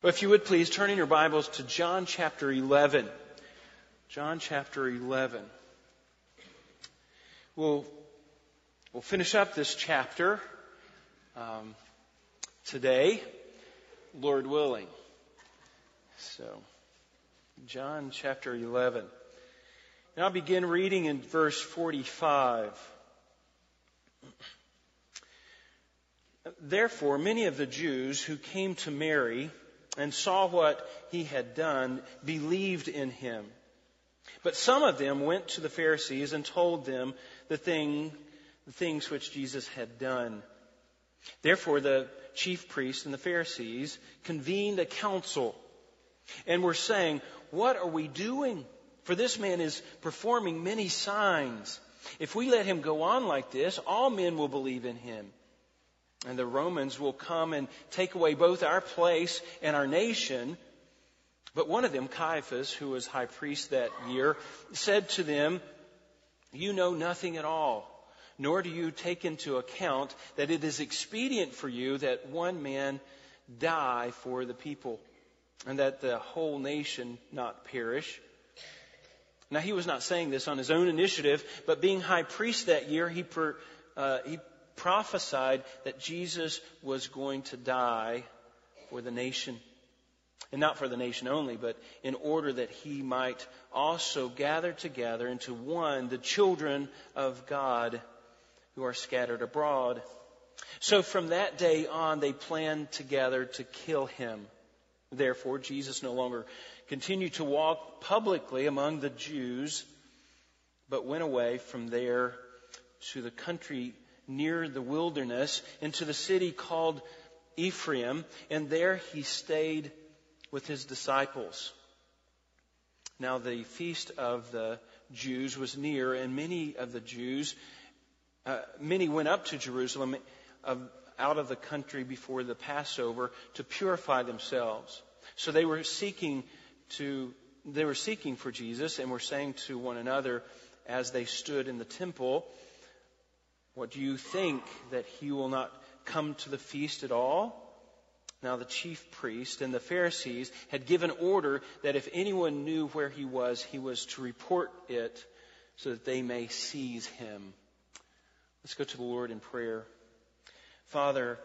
Well, if you would please turn in your Bibles to John chapter 11. John chapter 11. We'll, we'll finish up this chapter um, today, Lord willing. So, John chapter 11. And I'll begin reading in verse 45. Therefore, many of the Jews who came to Mary, and saw what he had done believed in him. But some of them went to the Pharisees and told them the thing, the things which Jesus had done. Therefore the chief priests and the Pharisees convened a council and were saying, what are we doing? For this man is performing many signs. If we let him go on like this, all men will believe in him. And the Romans will come and take away both our place and our nation. But one of them, Caiaphas, who was high priest that year, said to them, You know nothing at all, nor do you take into account that it is expedient for you that one man die for the people, and that the whole nation not perish. Now, he was not saying this on his own initiative, but being high priest that year, he, per, uh, he prophesied that Jesus was going to die for the nation. And not for the nation only, but in order that he might also gather together into one the children of God who are scattered abroad. So from that day on, they planned together to kill him. Therefore, Jesus no longer continued to walk publicly among the Jews, but went away from there to the country near the wilderness into the city called Ephraim, and there he stayed with his disciples. Now the feast of the Jews was near, and many of the Jews, uh, many went up to Jerusalem of, out of the country before the Passover to purify themselves. So they were seeking to, they were seeking for Jesus and were saying to one another as they stood in the temple, what do you think that he will not come to the feast at all? Now the chief priest and the Pharisees had given order that if anyone knew where he was, he was to report it so that they may seize him. Let's go to the Lord in prayer. Father,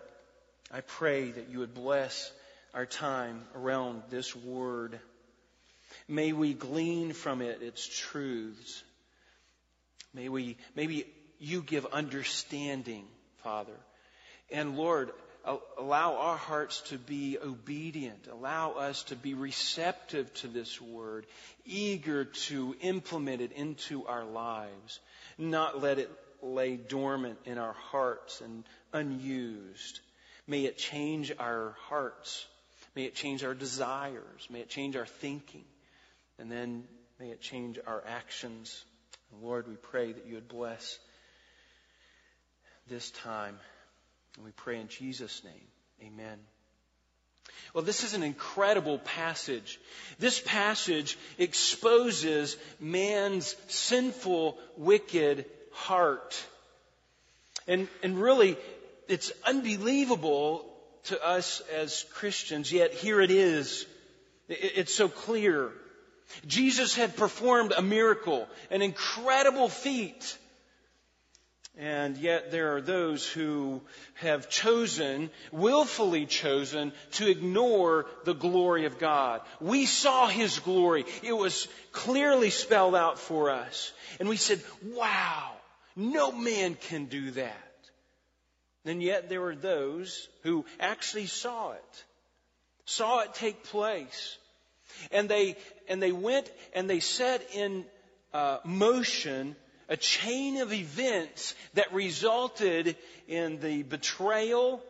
I pray that you would bless our time around this word. May we glean from it its truths. May we, may we you give understanding, Father. And Lord, allow our hearts to be obedient. Allow us to be receptive to this word, eager to implement it into our lives, not let it lay dormant in our hearts and unused. May it change our hearts. May it change our desires. May it change our thinking. And then may it change our actions. Lord, we pray that you would bless this time. And we pray in Jesus' name. Amen. Well, this is an incredible passage. This passage exposes man's sinful, wicked heart. And, and really, it's unbelievable to us as Christians, yet here it is. It's so clear. Jesus had performed a miracle, an incredible feat. And yet there are those who have chosen, willfully chosen, to ignore the glory of God. We saw His glory. It was clearly spelled out for us. And we said, wow, no man can do that. And yet there were those who actually saw it, saw it take place. And they, and they went and they set in uh, motion a chain of events that resulted in the betrayal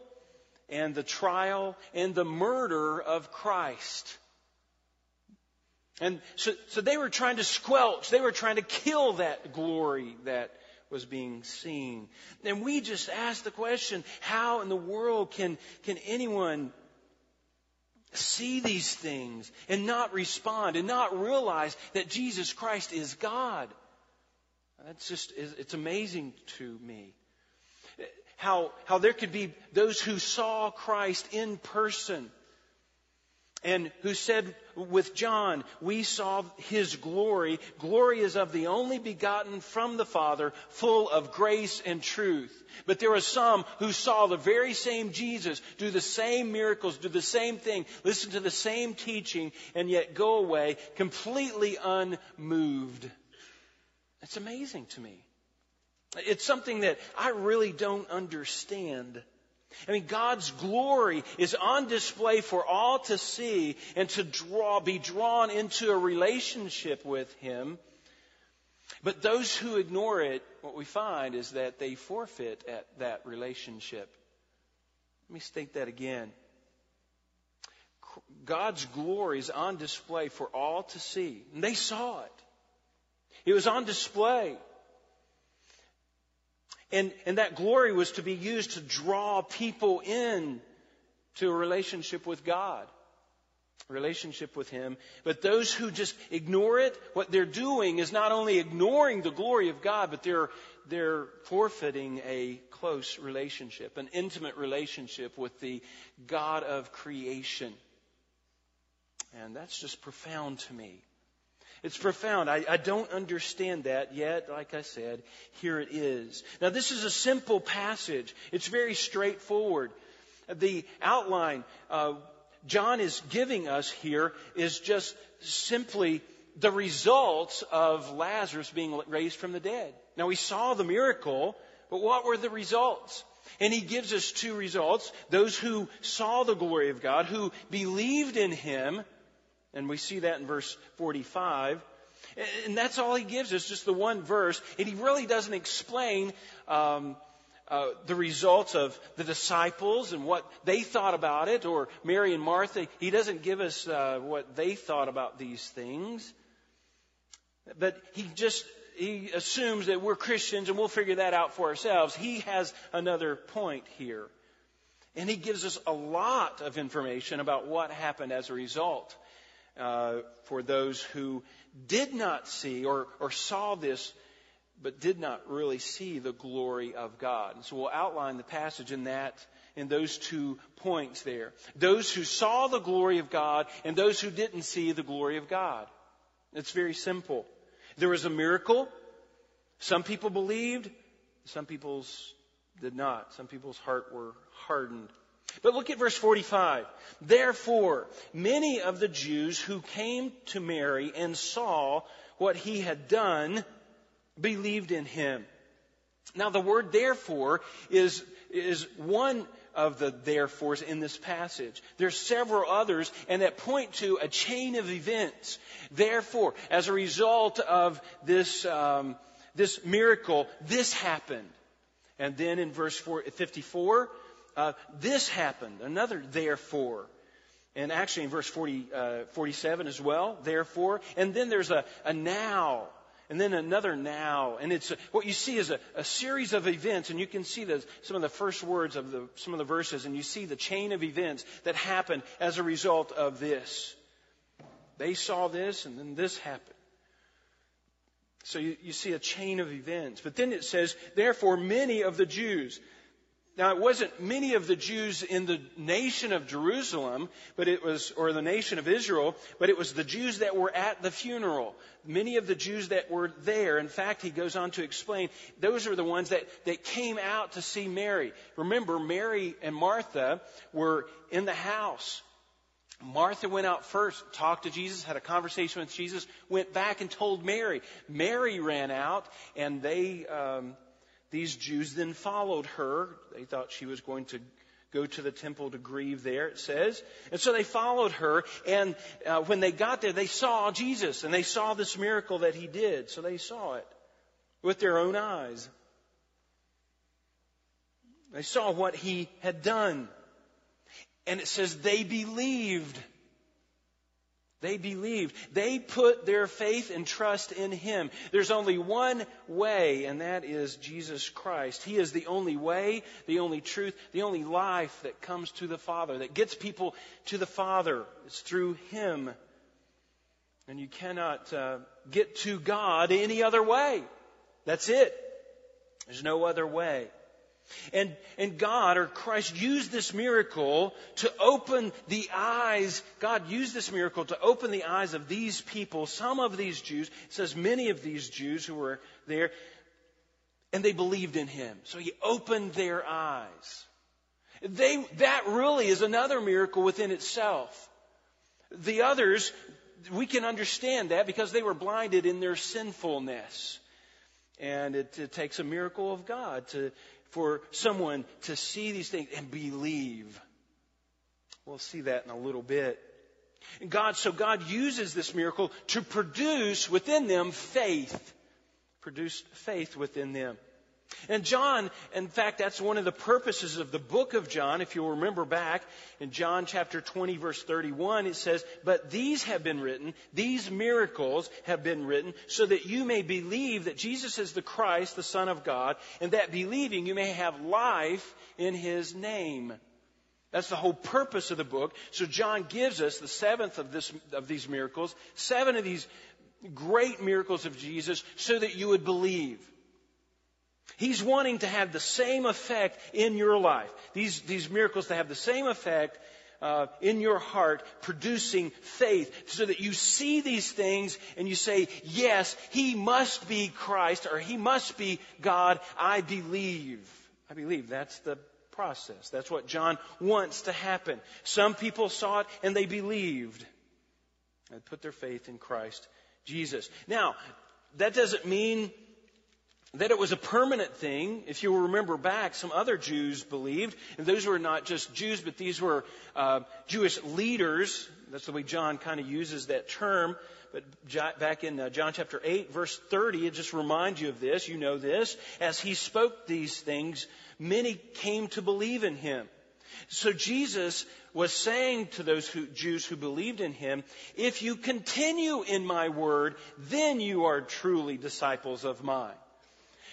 and the trial and the murder of Christ. And so, so they were trying to squelch, they were trying to kill that glory that was being seen. And we just ask the question, how in the world can, can anyone see these things and not respond and not realize that Jesus Christ is God? That's just, it's amazing to me. How, how there could be those who saw Christ in person and who said with John, we saw his glory. Glory is of the only begotten from the Father, full of grace and truth. But there are some who saw the very same Jesus do the same miracles, do the same thing, listen to the same teaching, and yet go away completely unmoved. It's amazing to me. It's something that I really don't understand. I mean, God's glory is on display for all to see and to draw, be drawn into a relationship with Him. But those who ignore it, what we find is that they forfeit at that relationship. Let me state that again. God's glory is on display for all to see. And they saw it. It was on display. And, and that glory was to be used to draw people in to a relationship with God, relationship with Him. But those who just ignore it, what they're doing is not only ignoring the glory of God, but they're, they're forfeiting a close relationship, an intimate relationship with the God of creation. And that's just profound to me. It's profound. I, I, don't understand that yet. Like I said, here it is. Now, this is a simple passage. It's very straightforward. The outline uh, John is giving us here is just simply the results of Lazarus being raised from the dead. Now, we saw the miracle, but what were the results? And he gives us two results. Those who saw the glory of God, who believed in him, and we see that in verse 45. And that's all he gives us, just the one verse. And he really doesn't explain um, uh, the results of the disciples and what they thought about it, or Mary and Martha. He doesn't give us uh, what they thought about these things. But he just he assumes that we're Christians and we'll figure that out for ourselves. He has another point here. And he gives us a lot of information about what happened as a result uh, for those who did not see or, or saw this, but did not really see the glory of God. And so we'll outline the passage in that, in those two points there. Those who saw the glory of God and those who didn't see the glory of God. It's very simple. There was a miracle. Some people believed. Some people's did not. Some people's heart were hardened. But look at verse 45. Therefore, many of the Jews who came to Mary and saw what he had done believed in him. Now, the word therefore is, is one of the therefores in this passage. There's several others, and that point to a chain of events. Therefore, as a result of this, um, this miracle, this happened. And then in verse 54, uh, this happened, another therefore. And actually in verse 40, uh, 47 as well, therefore. And then there's a, a now. And then another now. And it's, a, what you see is a, a, series of events. And you can see the, some of the first words of the, some of the verses. And you see the chain of events that happened as a result of this. They saw this and then this happened. So you, you see a chain of events. But then it says, therefore many of the Jews. Now, it wasn't many of the Jews in the nation of Jerusalem, but it was, or the nation of Israel, but it was the Jews that were at the funeral. Many of the Jews that were there. In fact, he goes on to explain, those are the ones that, that came out to see Mary. Remember, Mary and Martha were in the house. Martha went out first, talked to Jesus, had a conversation with Jesus, went back and told Mary. Mary ran out, and they, um, these Jews then followed her. They thought she was going to go to the temple to grieve there, it says. And so they followed her, and uh, when they got there, they saw Jesus, and they saw this miracle that he did. So they saw it with their own eyes. They saw what he had done. And it says they believed. They believed. They put their faith and trust in Him. There's only one way, and that is Jesus Christ. He is the only way, the only truth, the only life that comes to the Father, that gets people to the Father. It's through Him. And you cannot uh, get to God any other way. That's it. There's no other way. And, and God or Christ used this miracle to open the eyes. God used this miracle to open the eyes of these people, some of these Jews. It says many of these Jews who were there, and they believed in him. So he opened their eyes. They, that really is another miracle within itself. The others, we can understand that because they were blinded in their sinfulness. And it, it takes a miracle of God to, for someone to see these things and believe. We'll see that in a little bit. And God, so God uses this miracle to produce within them faith. Produce faith within them. And John, in fact, that's one of the purposes of the book of John. If you'll remember back in John chapter 20 verse 31, it says, But these have been written, these miracles have been written, so that you may believe that Jesus is the Christ, the Son of God, and that believing you may have life in His name. That's the whole purpose of the book. So John gives us the seventh of, this, of these miracles, seven of these great miracles of Jesus, so that you would believe. He's wanting to have the same effect in your life. These, these miracles to have the same effect uh, in your heart, producing faith, so that you see these things and you say, Yes, He must be Christ or He must be God. I believe. I believe. That's the process. That's what John wants to happen. Some people saw it and they believed. and put their faith in Christ Jesus. Now, that doesn't mean that it was a permanent thing. If you remember back, some other Jews believed, and those were not just Jews, but these were uh, Jewish leaders. That's the way John kind of uses that term. But back in uh, John chapter 8, verse 30, it just reminds you of this. You know this. As he spoke these things, many came to believe in him. So Jesus was saying to those who, Jews who believed in him, if you continue in my word, then you are truly disciples of mine.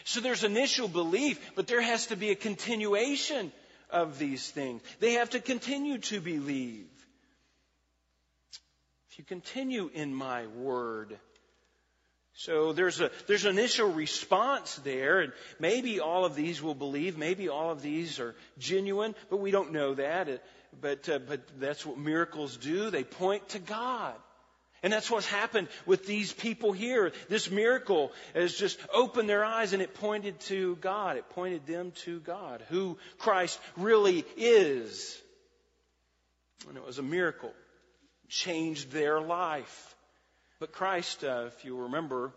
So there's initial belief, but there has to be a continuation of these things. They have to continue to believe. If you continue in my word, so there's a there's an initial response there, and maybe all of these will believe, maybe all of these are genuine, but we don't know that. But uh, but that's what miracles do. They point to God. And that's what's happened with these people here. This miracle has just opened their eyes and it pointed to God. It pointed them to God, who Christ really is. And it was a miracle. Changed their life. But Christ, uh, if you remember,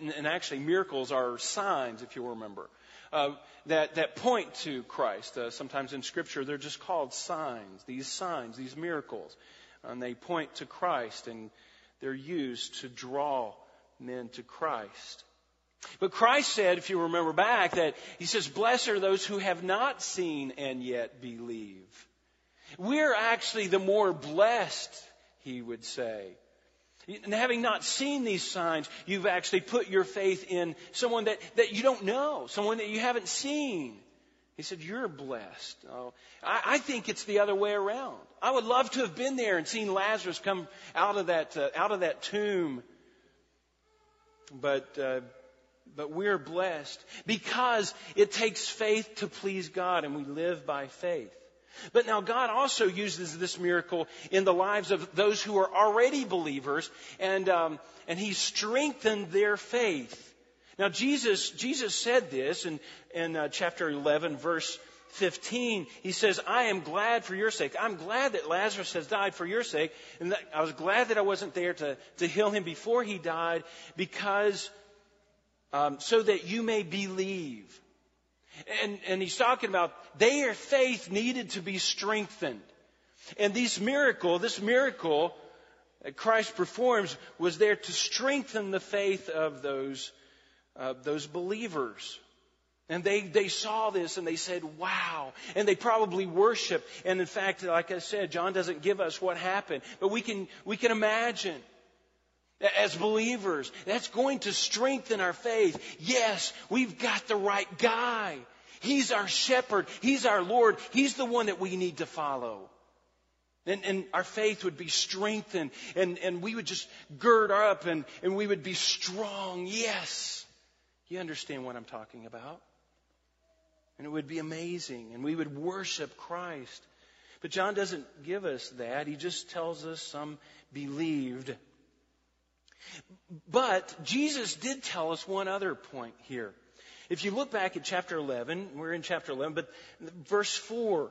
and, and, actually miracles are signs, if you remember, uh, that, that point to Christ. Uh, sometimes in Scripture they're just called signs. These signs, these miracles and they point to Christ and they're used to draw men to Christ. But Christ said, if you remember back, that He says, Blessed are those who have not seen and yet believe. We're actually the more blessed, He would say. And having not seen these signs, you've actually put your faith in someone that, that you don't know, someone that you haven't seen. He said, You're blessed. Oh, I, I, think it's the other way around. I would love to have been there and seen Lazarus come out of that, uh, out of that tomb. But, uh, but we're blessed because it takes faith to please God and we live by faith. But now God also uses this miracle in the lives of those who are already believers and, um, and He strengthened their faith. Now, Jesus, Jesus said this in, in uh, chapter 11, verse 15. He says, I am glad for your sake. I'm glad that Lazarus has died for your sake. And I was glad that I wasn't there to, to heal him before he died because, um, so that you may believe. And, and he's talking about their faith needed to be strengthened. And this miracle, this miracle that Christ performs was there to strengthen the faith of those uh, those believers. And they, they saw this and they said, wow. And they probably worship. And in fact, like I said, John doesn't give us what happened, but we can, we can imagine as believers, that's going to strengthen our faith. Yes, we've got the right guy. He's our shepherd. He's our Lord. He's the one that we need to follow. And, and, our faith would be strengthened and, and we would just gird up and, and we would be strong. Yes. You understand what I'm talking about. And it would be amazing, and we would worship Christ. But John doesn't give us that. He just tells us some believed. But Jesus did tell us one other point here. If you look back at chapter 11, we're in chapter 11, but verse 4.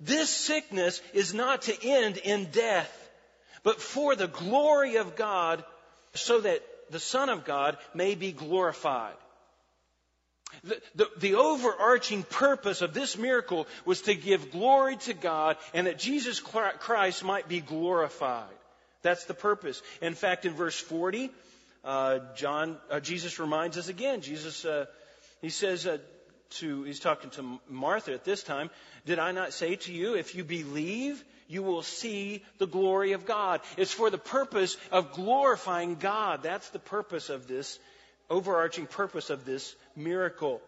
This sickness is not to end in death, but for the glory of God, so that the Son of God may be glorified. The, the, the, overarching purpose of this miracle was to give glory to God and that Jesus Christ might be glorified. That's the purpose. In fact, in verse 40, uh, John, uh, Jesus reminds us again. Jesus, uh, he says uh, to, he's talking to Martha at this time, did I not say to you, if you believe, you will see the glory of God. It's for the purpose of glorifying God. That's the purpose of this, overarching purpose of this miracle.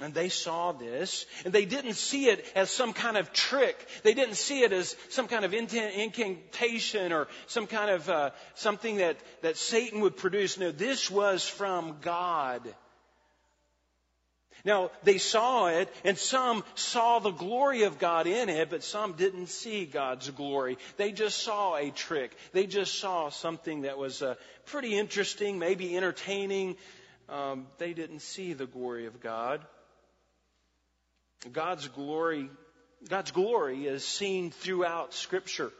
And they saw this, and they didn't see it as some kind of trick. They didn't see it as some kind of incantation or some kind of uh, something that, that Satan would produce. No, this was from God. Now, they saw it, and some saw the glory of God in it, but some didn't see God's glory. They just saw a trick. They just saw something that was uh, pretty interesting, maybe entertaining. Um, they didn't see the glory of God. God's glory, God's glory is seen throughout Scripture.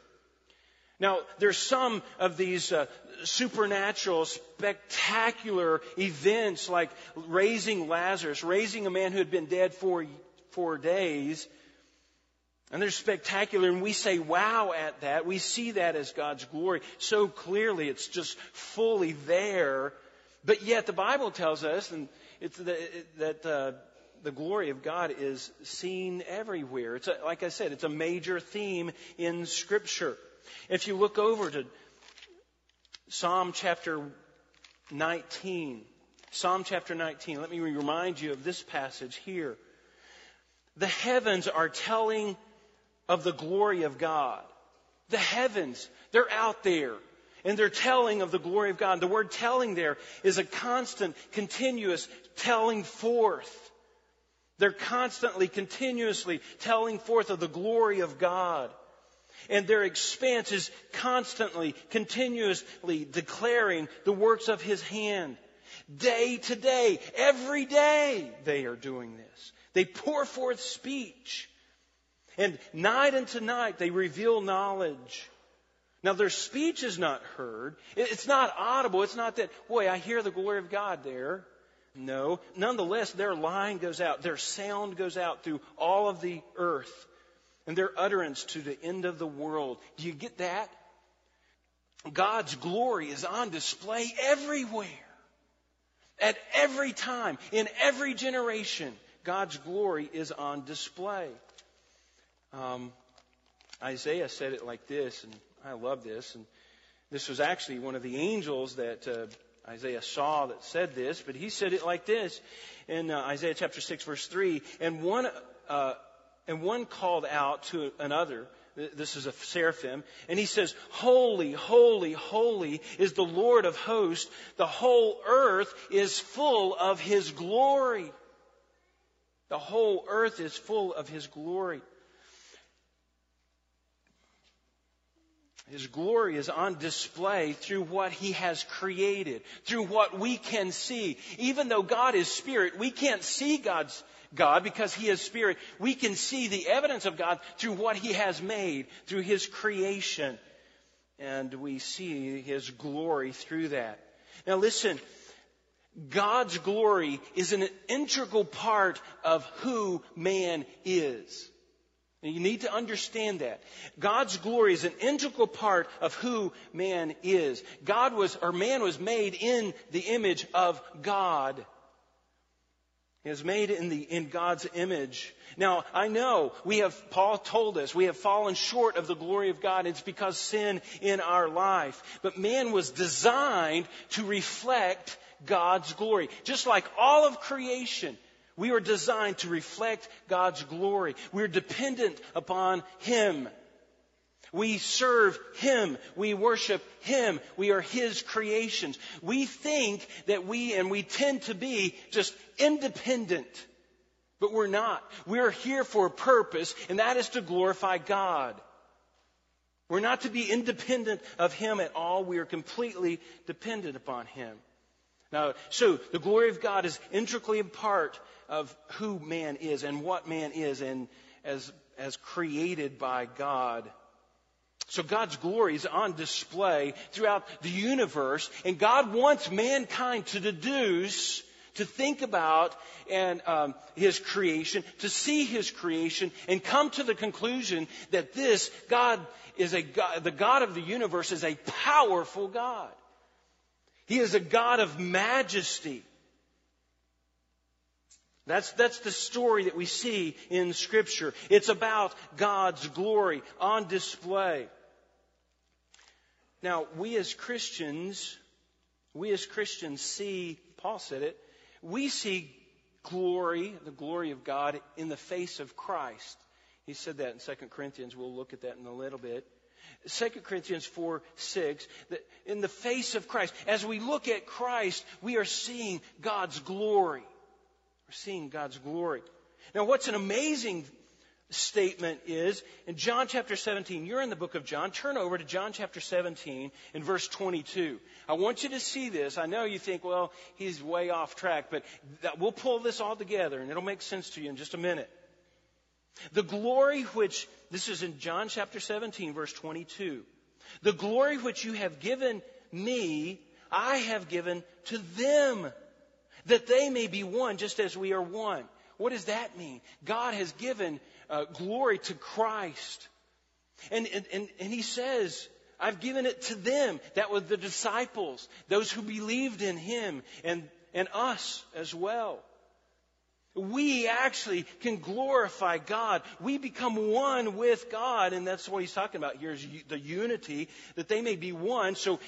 Now, there's some of these uh, supernatural, spectacular events like raising Lazarus, raising a man who had been dead for four days. And they're spectacular, and we say wow at that. We see that as God's glory so clearly. It's just fully there. But yet, the Bible tells us and it's that uh, the glory of God is seen everywhere. It's a, like I said, it's a major theme in Scripture. If you look over to Psalm chapter 19, Psalm chapter 19, let me remind you of this passage here. The heavens are telling of the glory of God. The heavens, they're out there. And they're telling of the glory of God. The word telling there is a constant, continuous telling forth. They're constantly, continuously telling forth of the glory of God. And their expanse is constantly, continuously declaring the works of His hand. Day to day, every day, they are doing this. They pour forth speech. And night into night, they reveal knowledge. Now, their speech is not heard. It's not audible. It's not that, boy, I hear the glory of God there. No. Nonetheless, their line goes out, their sound goes out through all of the earth, and their utterance to the end of the world. Do you get that? God's glory is on display everywhere. At every time, in every generation, God's glory is on display. Um, Isaiah said it like this, and I love this. And this was actually one of the angels that uh, Isaiah saw that said this, but he said it like this in uh, Isaiah chapter 6 verse 3. And one, uh, and one called out to another, this is a seraphim, and he says, Holy, holy, holy is the Lord of hosts. The whole earth is full of his glory. The whole earth is full of his glory. His glory is on display through what He has created, through what we can see. Even though God is Spirit, we can't see God's God because He is Spirit. We can see the evidence of God through what He has made, through His creation. And we see His glory through that. Now listen, God's glory is an integral part of who man is. And you need to understand that. God's glory is an integral part of who man is. God was, or man was made in the image of God. He was made in the, in God's image. Now, I know we have, Paul told us, we have fallen short of the glory of God. It's because sin in our life. But man was designed to reflect God's glory. Just like all of creation we are designed to reflect God's glory. We're dependent upon Him. We serve Him. We worship Him. We are His creations. We think that we, and we tend to be just independent. But we're not. We're here for a purpose, and that is to glorify God. We're not to be independent of Him at all. We are completely dependent upon Him. Now, so the glory of God is intricately a part of who man is and what man is and as, as created by God. So God's glory is on display throughout the universe, and God wants mankind to deduce to think about and um, his creation, to see his creation, and come to the conclusion that this God is a God, the God of the universe is a powerful God. He is a God of majesty. That's, that's the story that we see in Scripture. It's about God's glory on display. Now, we as Christians, we as Christians see, Paul said it, we see glory, the glory of God, in the face of Christ. He said that in 2 Corinthians. We'll look at that in a little bit. 2 Corinthians 4 6, that in the face of Christ, as we look at Christ, we are seeing God's glory. We're seeing God's glory. Now, what's an amazing statement is in John chapter 17. You're in the book of John. Turn over to John chapter 17 in verse 22. I want you to see this. I know you think, well, he's way off track, but we'll pull this all together and it'll make sense to you in just a minute. The glory which, this is in John chapter 17, verse 22. The glory which you have given me, I have given to them, that they may be one just as we are one. What does that mean? God has given uh, glory to Christ. And, and, and, and he says, I've given it to them. That was the disciples, those who believed in him, and, and us as well. We actually can glorify God. We become one with God, and that's what he's talking about here is the unity, that they may be one. So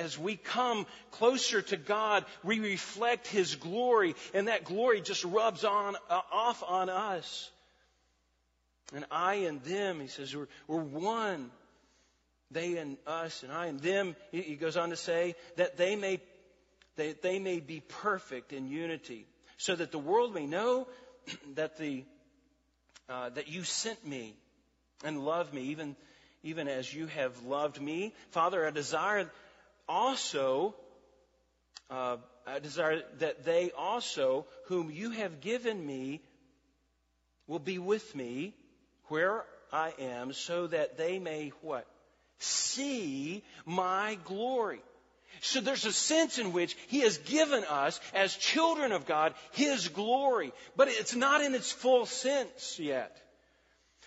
as we come closer to God, we reflect his glory, and that glory just rubs on, uh, off on us. And I and them, he says, we're, we're one. They and us, and I and them. He goes on to say that they may, that they may be perfect in unity, so that the world may know that the uh, that you sent me and love me, even even as you have loved me. Father, I desire also. Uh, I desire that they also, whom you have given me, will be with me where I am so that they may what? See my glory. So there's a sense in which He has given us, as children of God, His glory. But it's not in its full sense yet.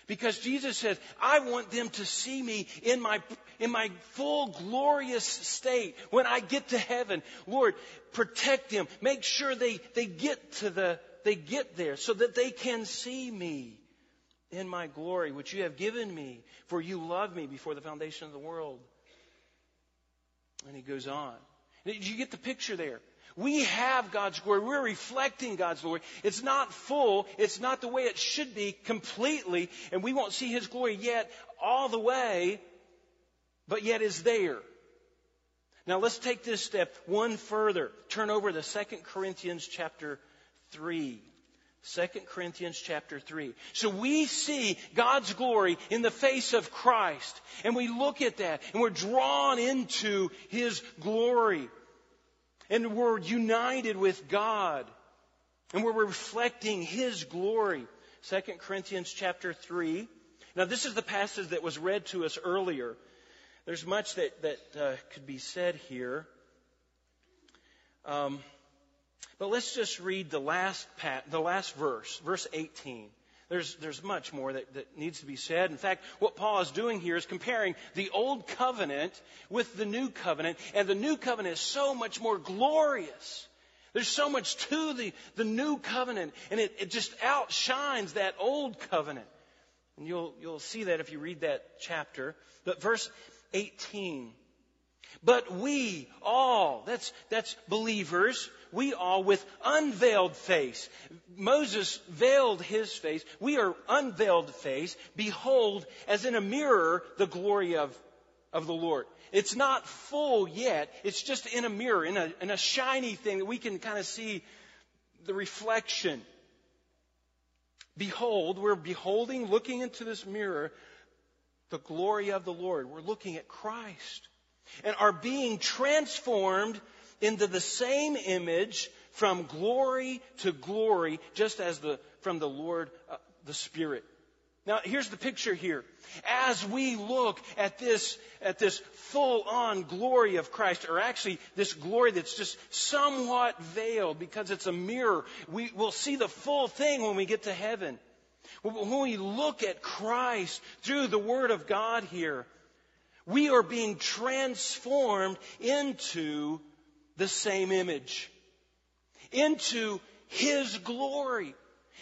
Because Jesus says, I want them to see me in my, in my full glorious state when I get to heaven. Lord, protect them. Make sure they, they get to the, they get there so that they can see me in my glory, which you have given me, for you loved me before the foundation of the world. And he goes on. Did you get the picture there? We have God's glory. We're reflecting God's glory. It's not full. It's not the way it should be completely. And we won't see His glory yet all the way, but yet is there. Now let's take this step one further. Turn over to 2 Corinthians chapter 3. 2 Corinthians chapter 3. So we see God's glory in the face of Christ, and we look at that, and we're drawn into His glory. And we're united with God, and we're reflecting His glory. 2 Corinthians chapter 3. Now this is the passage that was read to us earlier. There's much that, that uh, could be said here. Um, but let's just read the last, pat, the last verse, verse 18. There's, there's much more that, that needs to be said. In fact, what Paul is doing here is comparing the old covenant with the new covenant, and the new covenant is so much more glorious. There's so much to the, the new covenant, and it, it just outshines that old covenant. And you'll, you'll see that if you read that chapter. But verse 18. But we all, that's, that's believers, we all with unveiled face. Moses veiled his face. We are unveiled face. Behold, as in a mirror, the glory of, of the Lord. It's not full yet. It's just in a mirror, in a, in a shiny thing that we can kind of see the reflection. Behold, we're beholding, looking into this mirror, the glory of the Lord. We're looking at Christ and are being transformed into the same image from glory to glory, just as the, from the Lord, uh, the Spirit. Now, here's the picture here. As we look at this, at this full on glory of Christ, or actually this glory that's just somewhat veiled because it's a mirror, we will see the full thing when we get to heaven. When we look at Christ through the Word of God here, we are being transformed into the same image, into His glory.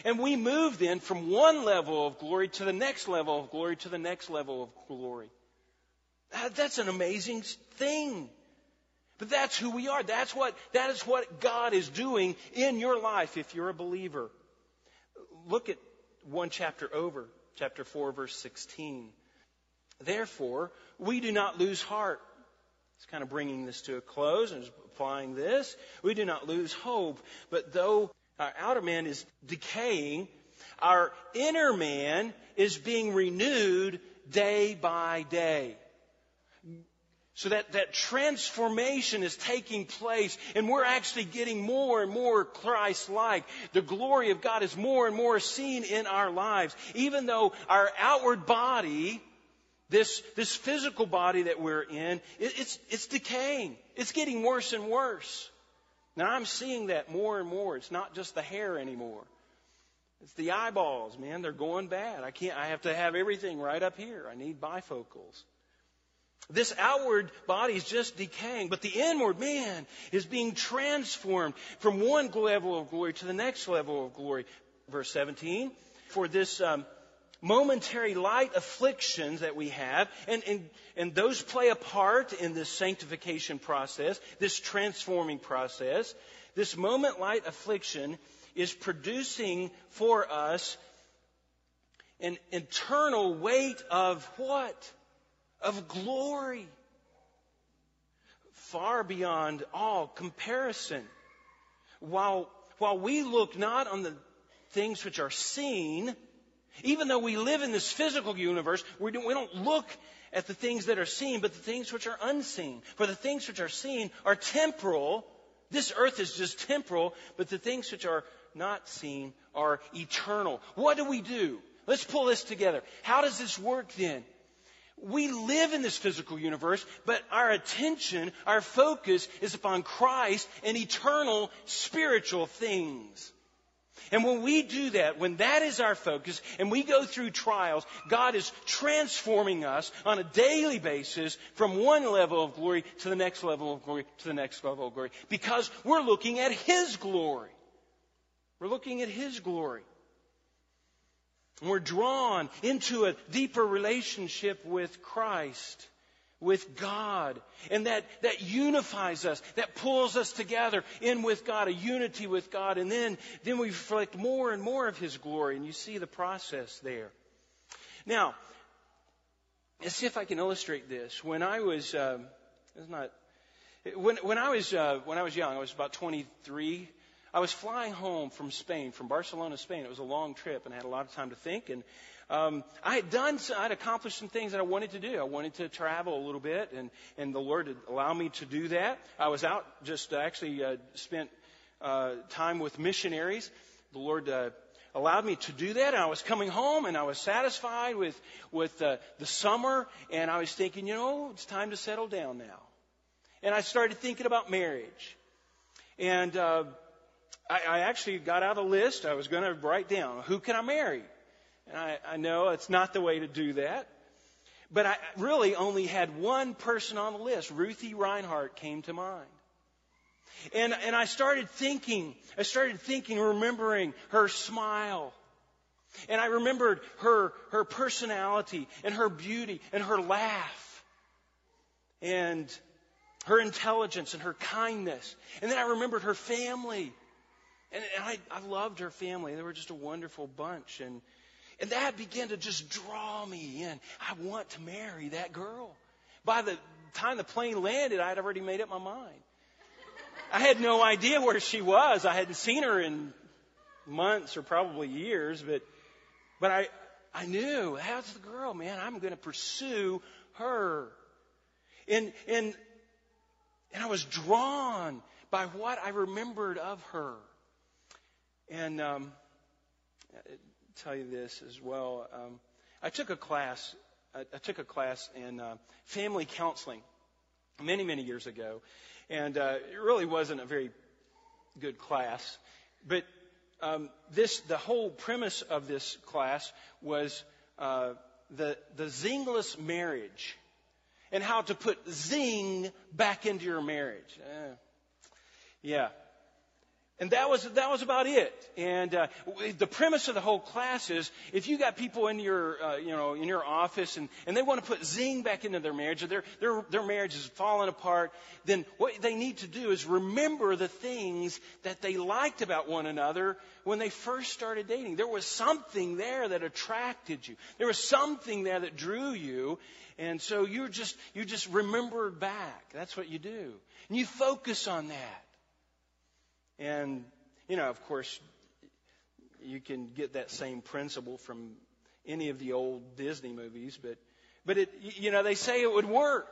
And we move then from one level of glory to the next level of glory to the next level of glory. Ah, that's an amazing thing. But that's who we are. That's what, that is what God is doing in your life if you're a believer. Look at one chapter over, chapter 4, verse 16. Therefore, we do not lose heart. It's kind of bringing this to a close and applying this. We do not lose hope, but though our outer man is decaying, our inner man is being renewed day by day. So that, that transformation is taking place and we're actually getting more and more Christ-like. The glory of God is more and more seen in our lives. Even though our outward body, this, this physical body that we're in, it, it's, it's decaying. It's getting worse and worse. Now I'm seeing that more and more. It's not just the hair anymore. It's the eyeballs, man. They're going bad. I can't, I have to have everything right up here. I need bifocals. This outward body is just decaying, but the inward man is being transformed from one level of glory to the next level of glory. Verse 17, for this um, momentary light afflictions that we have, and, and, and those play a part in this sanctification process, this transforming process. This moment light affliction is producing for us an internal weight of what? of glory, far beyond all comparison. While, while we look not on the things which are seen, even though we live in this physical universe, we don't, we don't look at the things that are seen, but the things which are unseen. For the things which are seen are temporal. This earth is just temporal, but the things which are not seen are eternal. What do we do? Let's pull this together. How does this work then? we live in this physical universe, but our attention, our focus is upon Christ and eternal spiritual things. And when we do that, when that is our focus, and we go through trials, God is transforming us on a daily basis from one level of glory to the next level of glory to the next level of glory. Because we're looking at His glory. We're looking at His glory. And We're drawn into a deeper relationship with Christ, with God. And that, that unifies us, that pulls us together in with God, a unity with God. And then, then we reflect more and more of His glory. And you see the process there. Now, let's see if I can illustrate this. When I was, uh, it's not, when, when I was, uh, when I was young, I was about 23, I was flying home from Spain, from Barcelona, Spain. It was a long trip and I had a lot of time to think. And um, I had done, I had accomplished some things that I wanted to do. I wanted to travel a little bit, and and the Lord had allowed me to do that. I was out just uh, actually uh, spent uh, time with missionaries. The Lord. Uh, allowed me to do that. And I was coming home and I was satisfied with, with uh, the summer and I was thinking, you know, it's time to settle down now. And I started thinking about marriage. And uh, I, I actually got out a list. I was going to write down who can I marry, and I, I know it's not the way to do that. But I really only had one person on the list. Ruthie Reinhardt came to mind. And, and I started thinking, I started thinking, remembering her smile. And I remembered her, her personality and her beauty and her laugh and her intelligence and her kindness. And then I remembered her family and, and I, I loved her family. They were just a wonderful bunch. And, and that began to just draw me in. I want to marry that girl. By the time the plane landed, I had already made up my mind. I had no idea where she was. I hadn't seen her in months or probably years, but But I, I knew, how's the girl, man? I'm going to pursue her. And, and, and I was drawn by what I remembered of her. And um, tell you this as well. Um, I took a class. I, I took a class in uh, family counseling many, many years ago, and uh, it really wasn't a very good class. But um, this, the whole premise of this class was uh, the the zingless marriage, and how to put zing back into your marriage. Uh, yeah, and that was, that was about it. And uh, the premise of the whole class is if you got people in your, uh, you know, in your office and, and they want to put zing back into their marriage, or their, their, their marriage is falling apart, then what they need to do is remember the things that they liked about one another when they first started dating. There was something there that attracted you. There was something there that drew you. And so you just, you just remembered back. That's what you do. And you focus on that. And, you know, of course, you can get that same principle from any of the old Disney movies, but, but it, you know, they say it would work,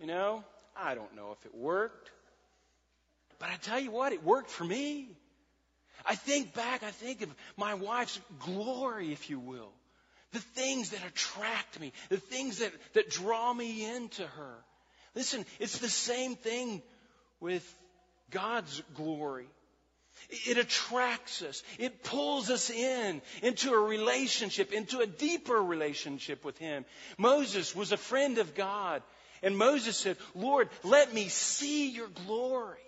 you know. I don't know if it worked. But I tell you what, it worked for me. I think back, I think of my wife's glory, if you will. The things that attract me, the things that, that draw me into her. Listen, it's the same thing with God's glory. It attracts us. It pulls us in into a relationship, into a deeper relationship with Him. Moses was a friend of God. And Moses said, Lord, let me see your glory.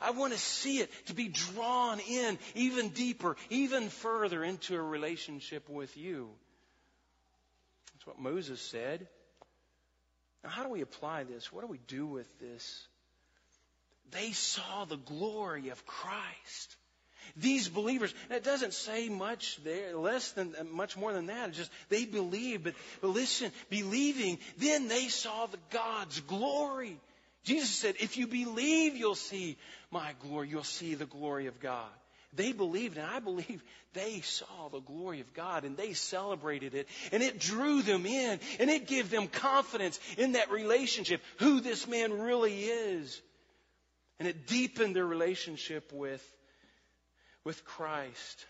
I want to see it, to be drawn in even deeper, even further into a relationship with you. That's what Moses said. Now, how do we apply this? What do we do with this? They saw the glory of Christ. These believers, and it doesn't say much there, less than, uh, much more than that. It's just they believed, but, but listen, believing, then they saw the God's glory. Jesus said, if you believe, you'll see my glory. You'll see the glory of God. They believed, and I believe they saw the glory of God and they celebrated it. And it drew them in and it gave them confidence in that relationship, who this man really is. And it deepened their relationship with, with Christ.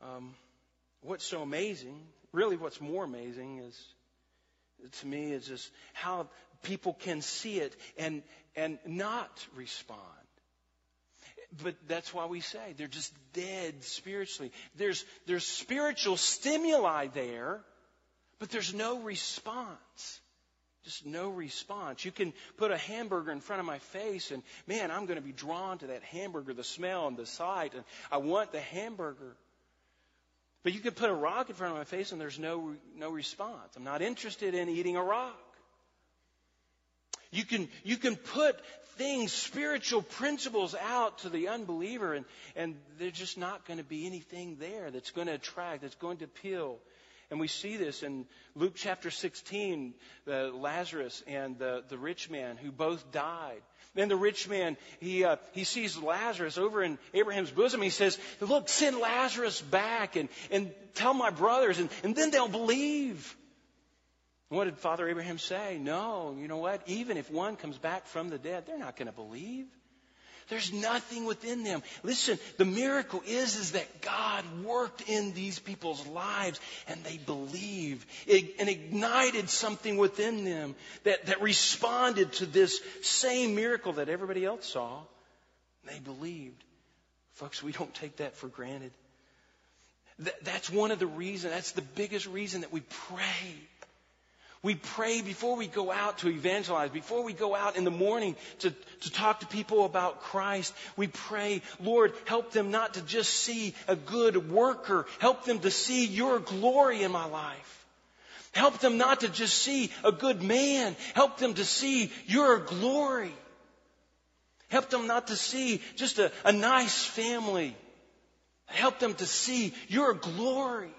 Um, what's so amazing, really what's more amazing is, to me, is just how people can see it and, and not respond. But that's why we say they're just dead spiritually. There's, there's spiritual stimuli there, but there's no response. Just no response. You can put a hamburger in front of my face, and man, I'm going to be drawn to that hamburger, the smell and the sight, and I want the hamburger. But you can put a rock in front of my face, and there's no, no response. I'm not interested in eating a rock. You can, you can put things, spiritual principles out to the unbeliever, and, and there's just not going to be anything there that's going to attract, that's going to appeal. And we see this in Luke chapter 16, uh, Lazarus and the, the rich man who both died. Then the rich man, he, uh, he sees Lazarus over in Abraham's bosom. He says, look, send Lazarus back and, and tell my brothers and, and then they'll believe. What did Father Abraham say? No, you know what? Even if one comes back from the dead, they're not going to believe. There's nothing within them. Listen, the miracle is, is that God worked in these people's lives and they believed it, and ignited something within them that, that responded to this same miracle that everybody else saw. They believed. Folks, we don't take that for granted. that's one of the reasons, that's the biggest reason that we pray we pray before we go out to evangelize, before we go out in the morning to, to talk to people about Christ. We pray, Lord, help them not to just see a good worker. Help them to see your glory in my life. Help them not to just see a good man. Help them to see your glory. Help them not to see just a, a nice family. Help them to see your glory.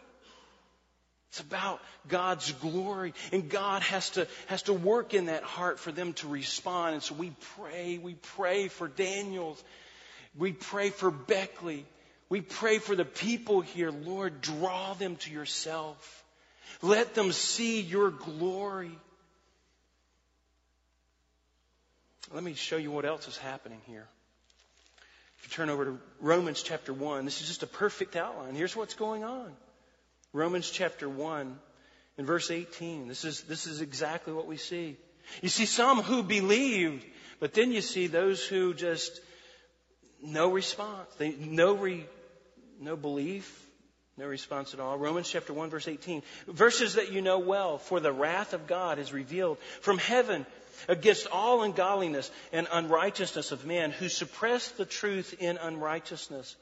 It's about God's glory. And God has to, has to work in that heart for them to respond. And so we pray, we pray for Daniels. We pray for Beckley. We pray for the people here. Lord, draw them to yourself. Let them see your glory. Let me show you what else is happening here. If you turn over to Romans chapter 1, this is just a perfect outline. Here's what's going on. Romans chapter 1 in verse 18. This is, this is exactly what we see. You see some who believed, but then you see those who just no response. They, no, re, no belief, no response at all. Romans chapter 1 verse 18. Verses that you know well. For the wrath of God is revealed from heaven against all ungodliness and unrighteousness of men who suppress the truth in unrighteousness.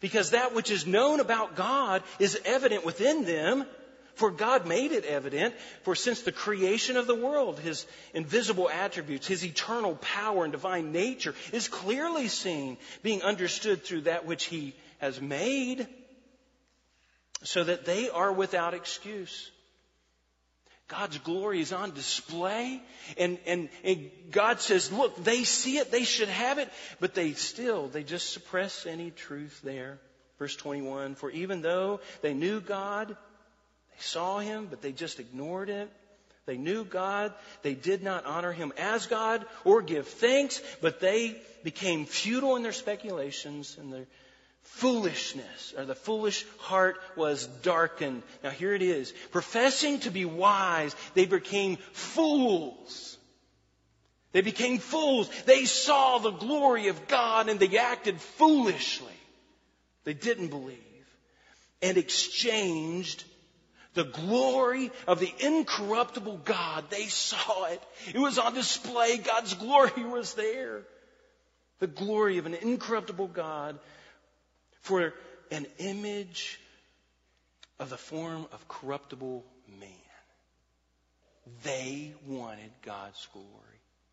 Because that which is known about God is evident within them, for God made it evident. For since the creation of the world, His invisible attributes, His eternal power and divine nature is clearly seen, being understood through that which He has made, so that they are without excuse. God's glory is on display. And, and, and, God says, look, they see it, they should have it, but they still, they just suppress any truth there. Verse 21, for even though they knew God, they saw Him, but they just ignored it. They knew God. They did not honor Him as God or give thanks, but they became futile in their speculations and their foolishness, or the foolish heart was darkened. Now here it is. Professing to be wise, they became fools. They became fools. They saw the glory of God and they acted foolishly. They didn't believe and exchanged the glory of the incorruptible God. They saw it. It was on display. God's glory was there. The glory of an incorruptible God for an image of the form of corruptible man. They wanted God's glory.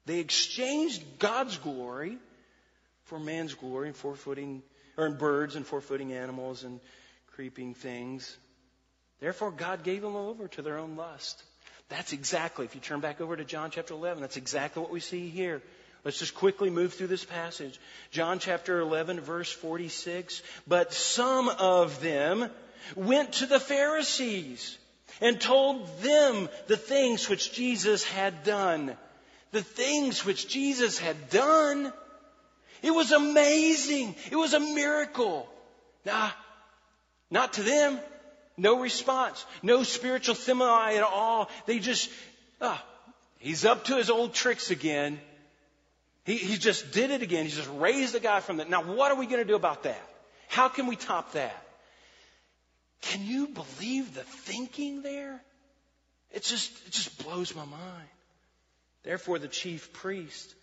They exchanged God's glory for man's glory and four-footing, or in birds and four-footing animals and creeping things. Therefore, God gave them over to their own lust. That's exactly, if you turn back over to John chapter 11, that's exactly what we see here. Let's just quickly move through this passage. John chapter 11, verse 46. But some of them went to the Pharisees and told them the things which Jesus had done. The things which Jesus had done. It was amazing. It was a miracle. Nah, not to them. No response. No spiritual stimuli at all. They just, ah, he's up to his old tricks again. He, he just did it again. He just raised the guy from the. Now, what are we going to do about that? How can we top that? Can you believe the thinking there? It just, it just blows my mind. Therefore, the chief priest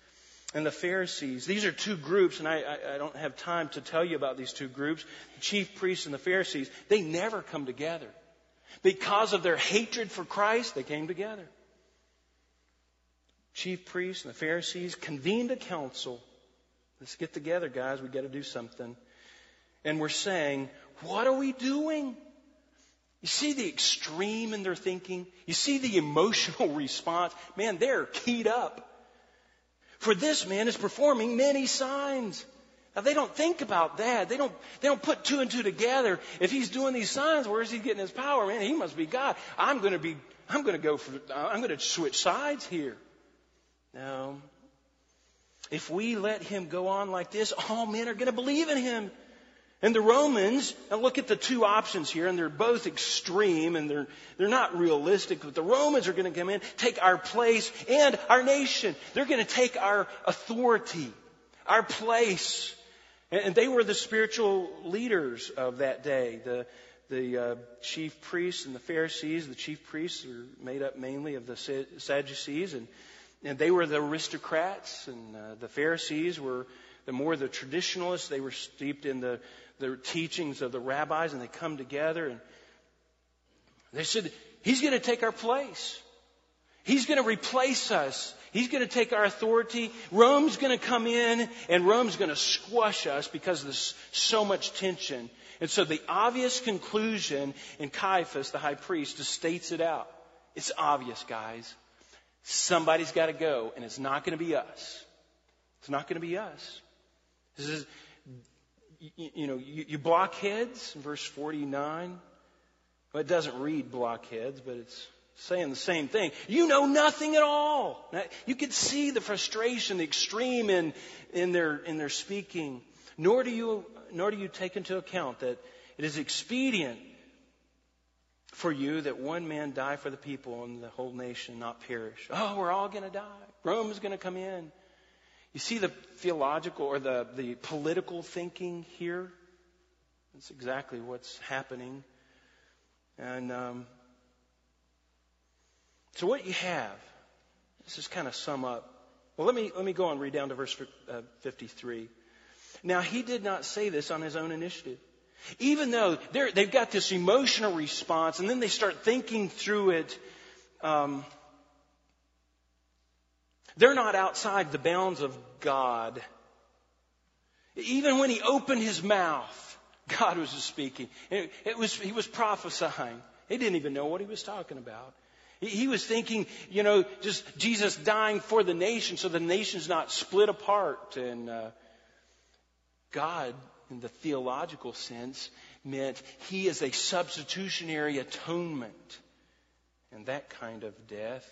and the Pharisees, these are two groups, and I, I, I don't have time to tell you about these two groups. The chief priests and the Pharisees, they never come together. Because of their hatred for Christ, they came together chief priests and the Pharisees convened a council. Let's get together, guys. We've got to do something. And we're saying, what are we doing? You see the extreme in their thinking? You see the emotional response? Man, they're keyed up. For this man is performing many signs. Now they don't think about that. They don't, they don't put two and two together. If he's doing these signs, where is he getting his power? Man, he must be God. I'm to be, I'm going to go for, I'm going to switch sides here. No. If we let him go on like this, all men are going to believe in him. And the Romans, now look at the two options here, and they're both extreme and they're, they're not realistic, but the Romans are going to come in, take our place and our nation. They're going to take our authority, our place. And they were the spiritual leaders of that day. The, the uh, chief priests and the Pharisees, the chief priests are made up mainly of the Sadducees, and and they were the aristocrats, and uh, the Pharisees were the more the traditionalists. They were steeped in the, the teachings of the rabbis, and they come together and they said, He's going to take our place. He's going to replace us. He's going to take our authority. Rome's going to come in and Rome's going to squash us because there's so much tension. And so the obvious conclusion in Caiaphas, the high priest, just states it out. It's obvious, guys. Somebody's got to go, and it's not going to be us. It's not going to be us. This is, you, you know, you, you blockheads, verse 49. Well, it doesn't read blockheads, but it's saying the same thing. You know nothing at all. Now, you could see the frustration, the extreme in, in their, in their speaking. Nor do you, nor do you take into account that it is expedient for you that one man die for the people and the whole nation not perish. Oh, we're all going to die. Rome is going to come in. You see the theological or the, the political thinking here? That's exactly what's happening. And um, so what you have, let's just kind of sum up. Well, let me, let me go on, read down to verse uh, 53. Now, he did not say this on his own initiative. Even though they've got this emotional response, and then they start thinking through it, um, they're not outside the bounds of God. Even when he opened his mouth, God was speaking. It, it was, he was prophesying. He didn't even know what he was talking about. He, he was thinking, you know, just Jesus dying for the nation so the nation's not split apart. And uh, God, in the theological sense, meant he is a substitutionary atonement. And that kind of death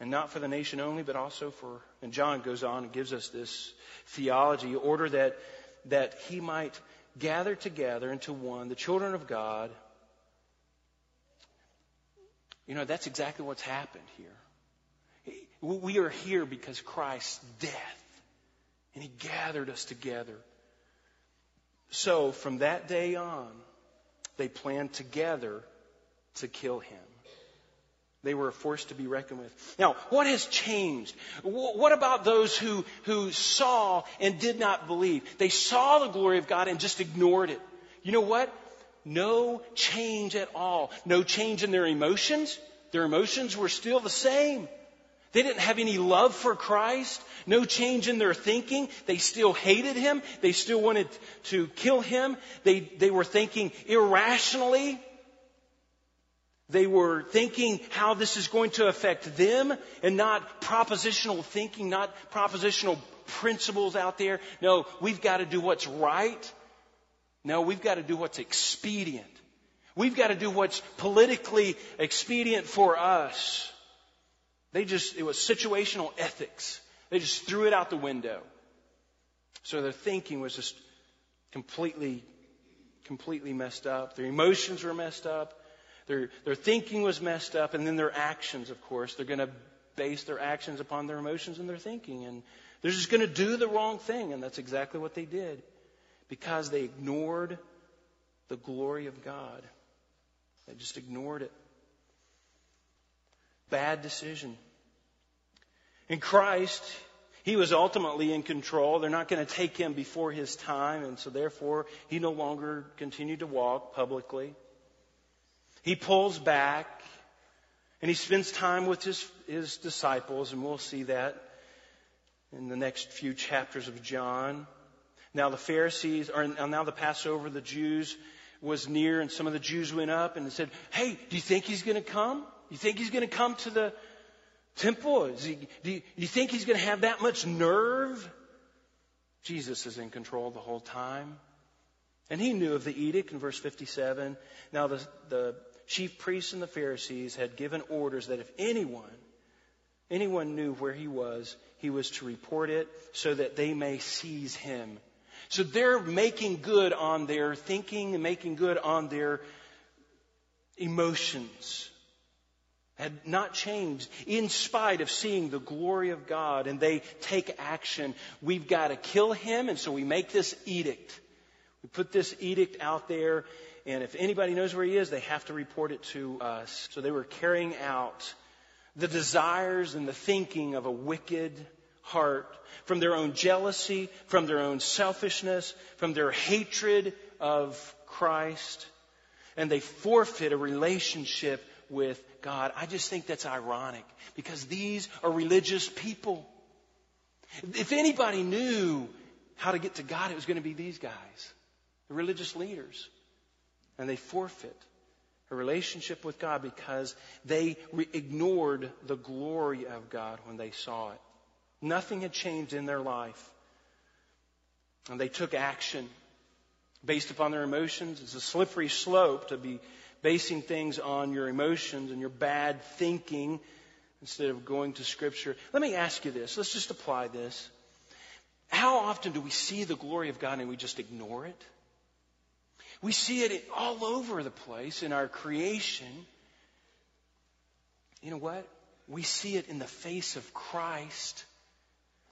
and not for the nation only, but also for, and John goes on and gives us this theology, order that, that he might gather together into one the children of God. You know, that's exactly what's happened here. We are here because Christ's death, and he gathered us together. So from that day on, they planned together to kill him. They were a force to be reckoned with. Now, what has changed? What about those who, who saw and did not believe? They saw the glory of God and just ignored it. You know what? No change at all. No change in their emotions. Their emotions were still the same. They didn't have any love for Christ. No change in their thinking. They still hated him. They still wanted to kill him. They, they were thinking irrationally. They were thinking how this is going to affect them and not propositional thinking, not propositional principles out there. No, we've got to do what's right. No, we've got to do what's expedient. We've got to do what's politically expedient for us. They just, it was situational ethics. They just threw it out the window. So their thinking was just completely, completely messed up. Their emotions were messed up. Their, their thinking was messed up, and then their actions, of course. They're going to base their actions upon their emotions and their thinking. And they're just going to do the wrong thing, and that's exactly what they did because they ignored the glory of God. They just ignored it. Bad decision. In Christ, he was ultimately in control. They're not going to take him before his time, and so therefore he no longer continued to walk publicly. He pulls back and he spends time with his, his disciples, and we'll see that in the next few chapters of John. Now the Pharisees, or now the Passover, the Jews was near, and some of the Jews went up and said, Hey, do you think he's going to come? You think he's going to come to the temple? He, do, you, do you think he's going to have that much nerve? Jesus is in control the whole time. And he knew of the edict in verse 57. Now the, the chief priests and the Pharisees had given orders that if anyone, anyone knew where he was, he was to report it so that they may seize him. So they're making good on their thinking and making good on their emotions. Had not changed in spite of seeing the glory of God and they take action. We've got to kill him and so we make this edict. We put this edict out there and if anybody knows where he is, they have to report it to us. So they were carrying out the desires and the thinking of a wicked heart from their own jealousy, from their own selfishness, from their hatred of Christ. And they forfeit a relationship with God. I just think that's ironic because these are religious people. If anybody knew how to get to God, it was going to be these guys, the religious leaders and they forfeit a relationship with God because they re- ignored the glory of God when they saw it. Nothing had changed in their life. And they took action based upon their emotions. It's a slippery slope to be basing things on your emotions and your bad thinking instead of going to Scripture. Let me ask you this. Let's just apply this. How often do we see the glory of God and we just ignore it? We see it all over the place in our creation. You know what? We see it in the face of Christ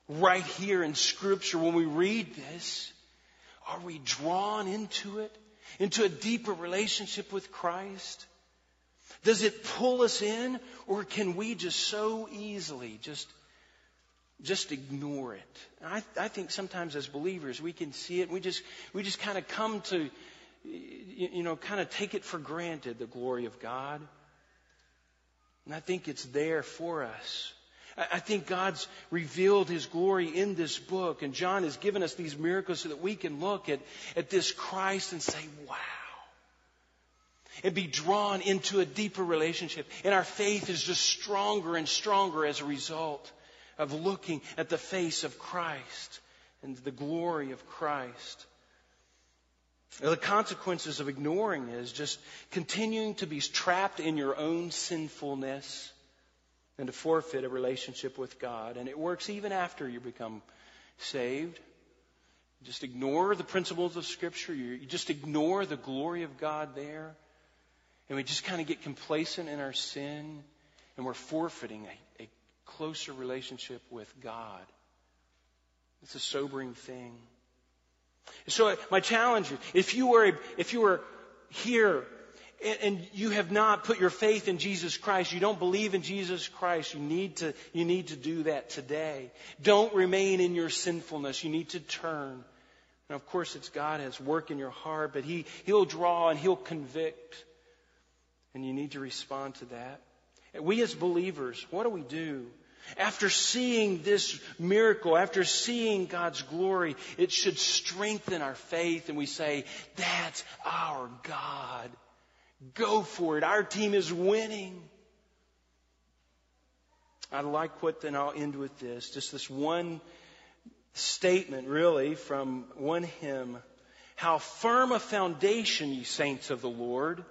right here in Scripture when we read this. Are we drawn into it? Into a deeper relationship with Christ? Does it pull us in or can we just so easily just just ignore it. I, I, think sometimes as believers we can see it. We just we just kind of come to you know kind of take it for granted the glory of God. And I think it's there for us. I think God's revealed His glory in this book, and John has given us these miracles so that we can look at, at this Christ and say, wow. And be drawn into a deeper relationship. And our faith is just stronger and stronger as a result of looking at the face of Christ and the glory of Christ. The consequences of ignoring is just continuing to be trapped in your own sinfulness and to forfeit a relationship with God. And it works even after you become saved. Just ignore the principles of Scripture. You just ignore the glory of God there. And we just kind of get complacent in our sin. And we're forfeiting a, a closer relationship with God. It's a sobering thing. So uh, my challenge is, if you were, if you were here and you have not put your faith in Jesus Christ, you don't believe in Jesus Christ, you need to, you need to do that today. Don't remain in your sinfulness. You need to turn. And of course, it's God has work in your heart, but He, He'll draw and He'll convict. And you need to respond to that. We as believers, what do we do? After seeing this miracle, after seeing God's glory, it should strengthen our faith and we say, that's our God. Go for it. Our team is winning. I like what, then I'll end with this. Just this one statement, really, from one hymn. How firm a foundation, ye saints of the Lord.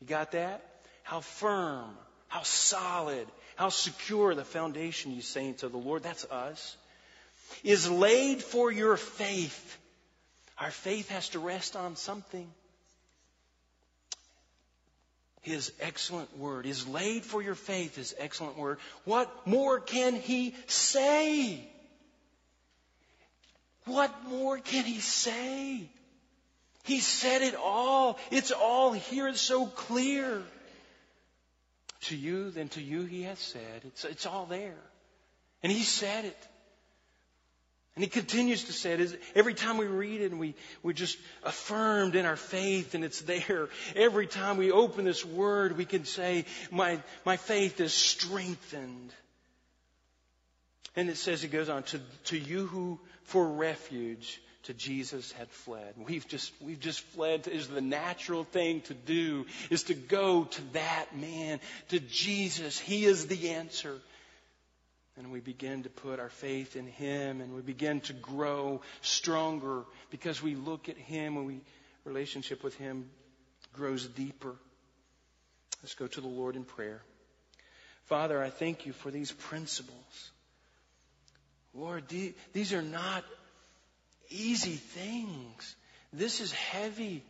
You got that? How firm, how solid, how secure the foundation, you saints of the Lord. That's us. Is laid for your faith. Our faith has to rest on something. His excellent word is laid for your faith, His excellent word. What more can He say? What more can He say? He said it all. It's all here. It's so clear. To you, then to you He has said. It's, it's all there. And He said it. And he continues to say it. Every time we read it and we, we're just affirmed in our faith and it's there. Every time we open this word, we can say, my, my faith is strengthened. And it says, it goes on, to, to you who for refuge to Jesus had fled. We've just, we've just fled is the natural thing to do is to go to that man, to Jesus. He is the answer. And we begin to put our faith in Him and we begin to grow stronger because we look at Him and we relationship with Him grows deeper. Let's go to the Lord in prayer. Father, I thank you for these principles. Lord, these are not easy things. This is heavy.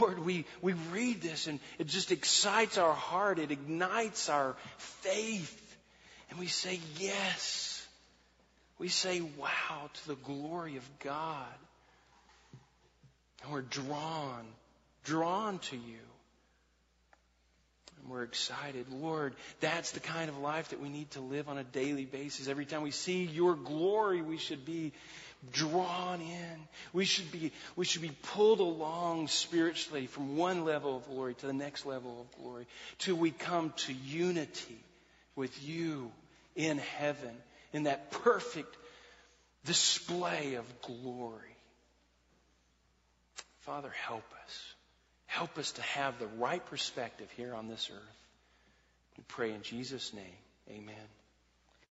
Lord, we, we read this and it just excites our heart. It ignites our faith. And we say, yes. We say, wow, to the glory of God. And we're drawn, drawn to you. And we're excited. Lord, that's the kind of life that we need to live on a daily basis. Every time we see your glory, we should be drawn in. We should be, we should be pulled along spiritually from one level of glory to the next level of glory till we come to unity with you in heaven in that perfect display of glory. Father, help us. Help us to have the right perspective here on this earth. We pray in Jesus' name. Amen.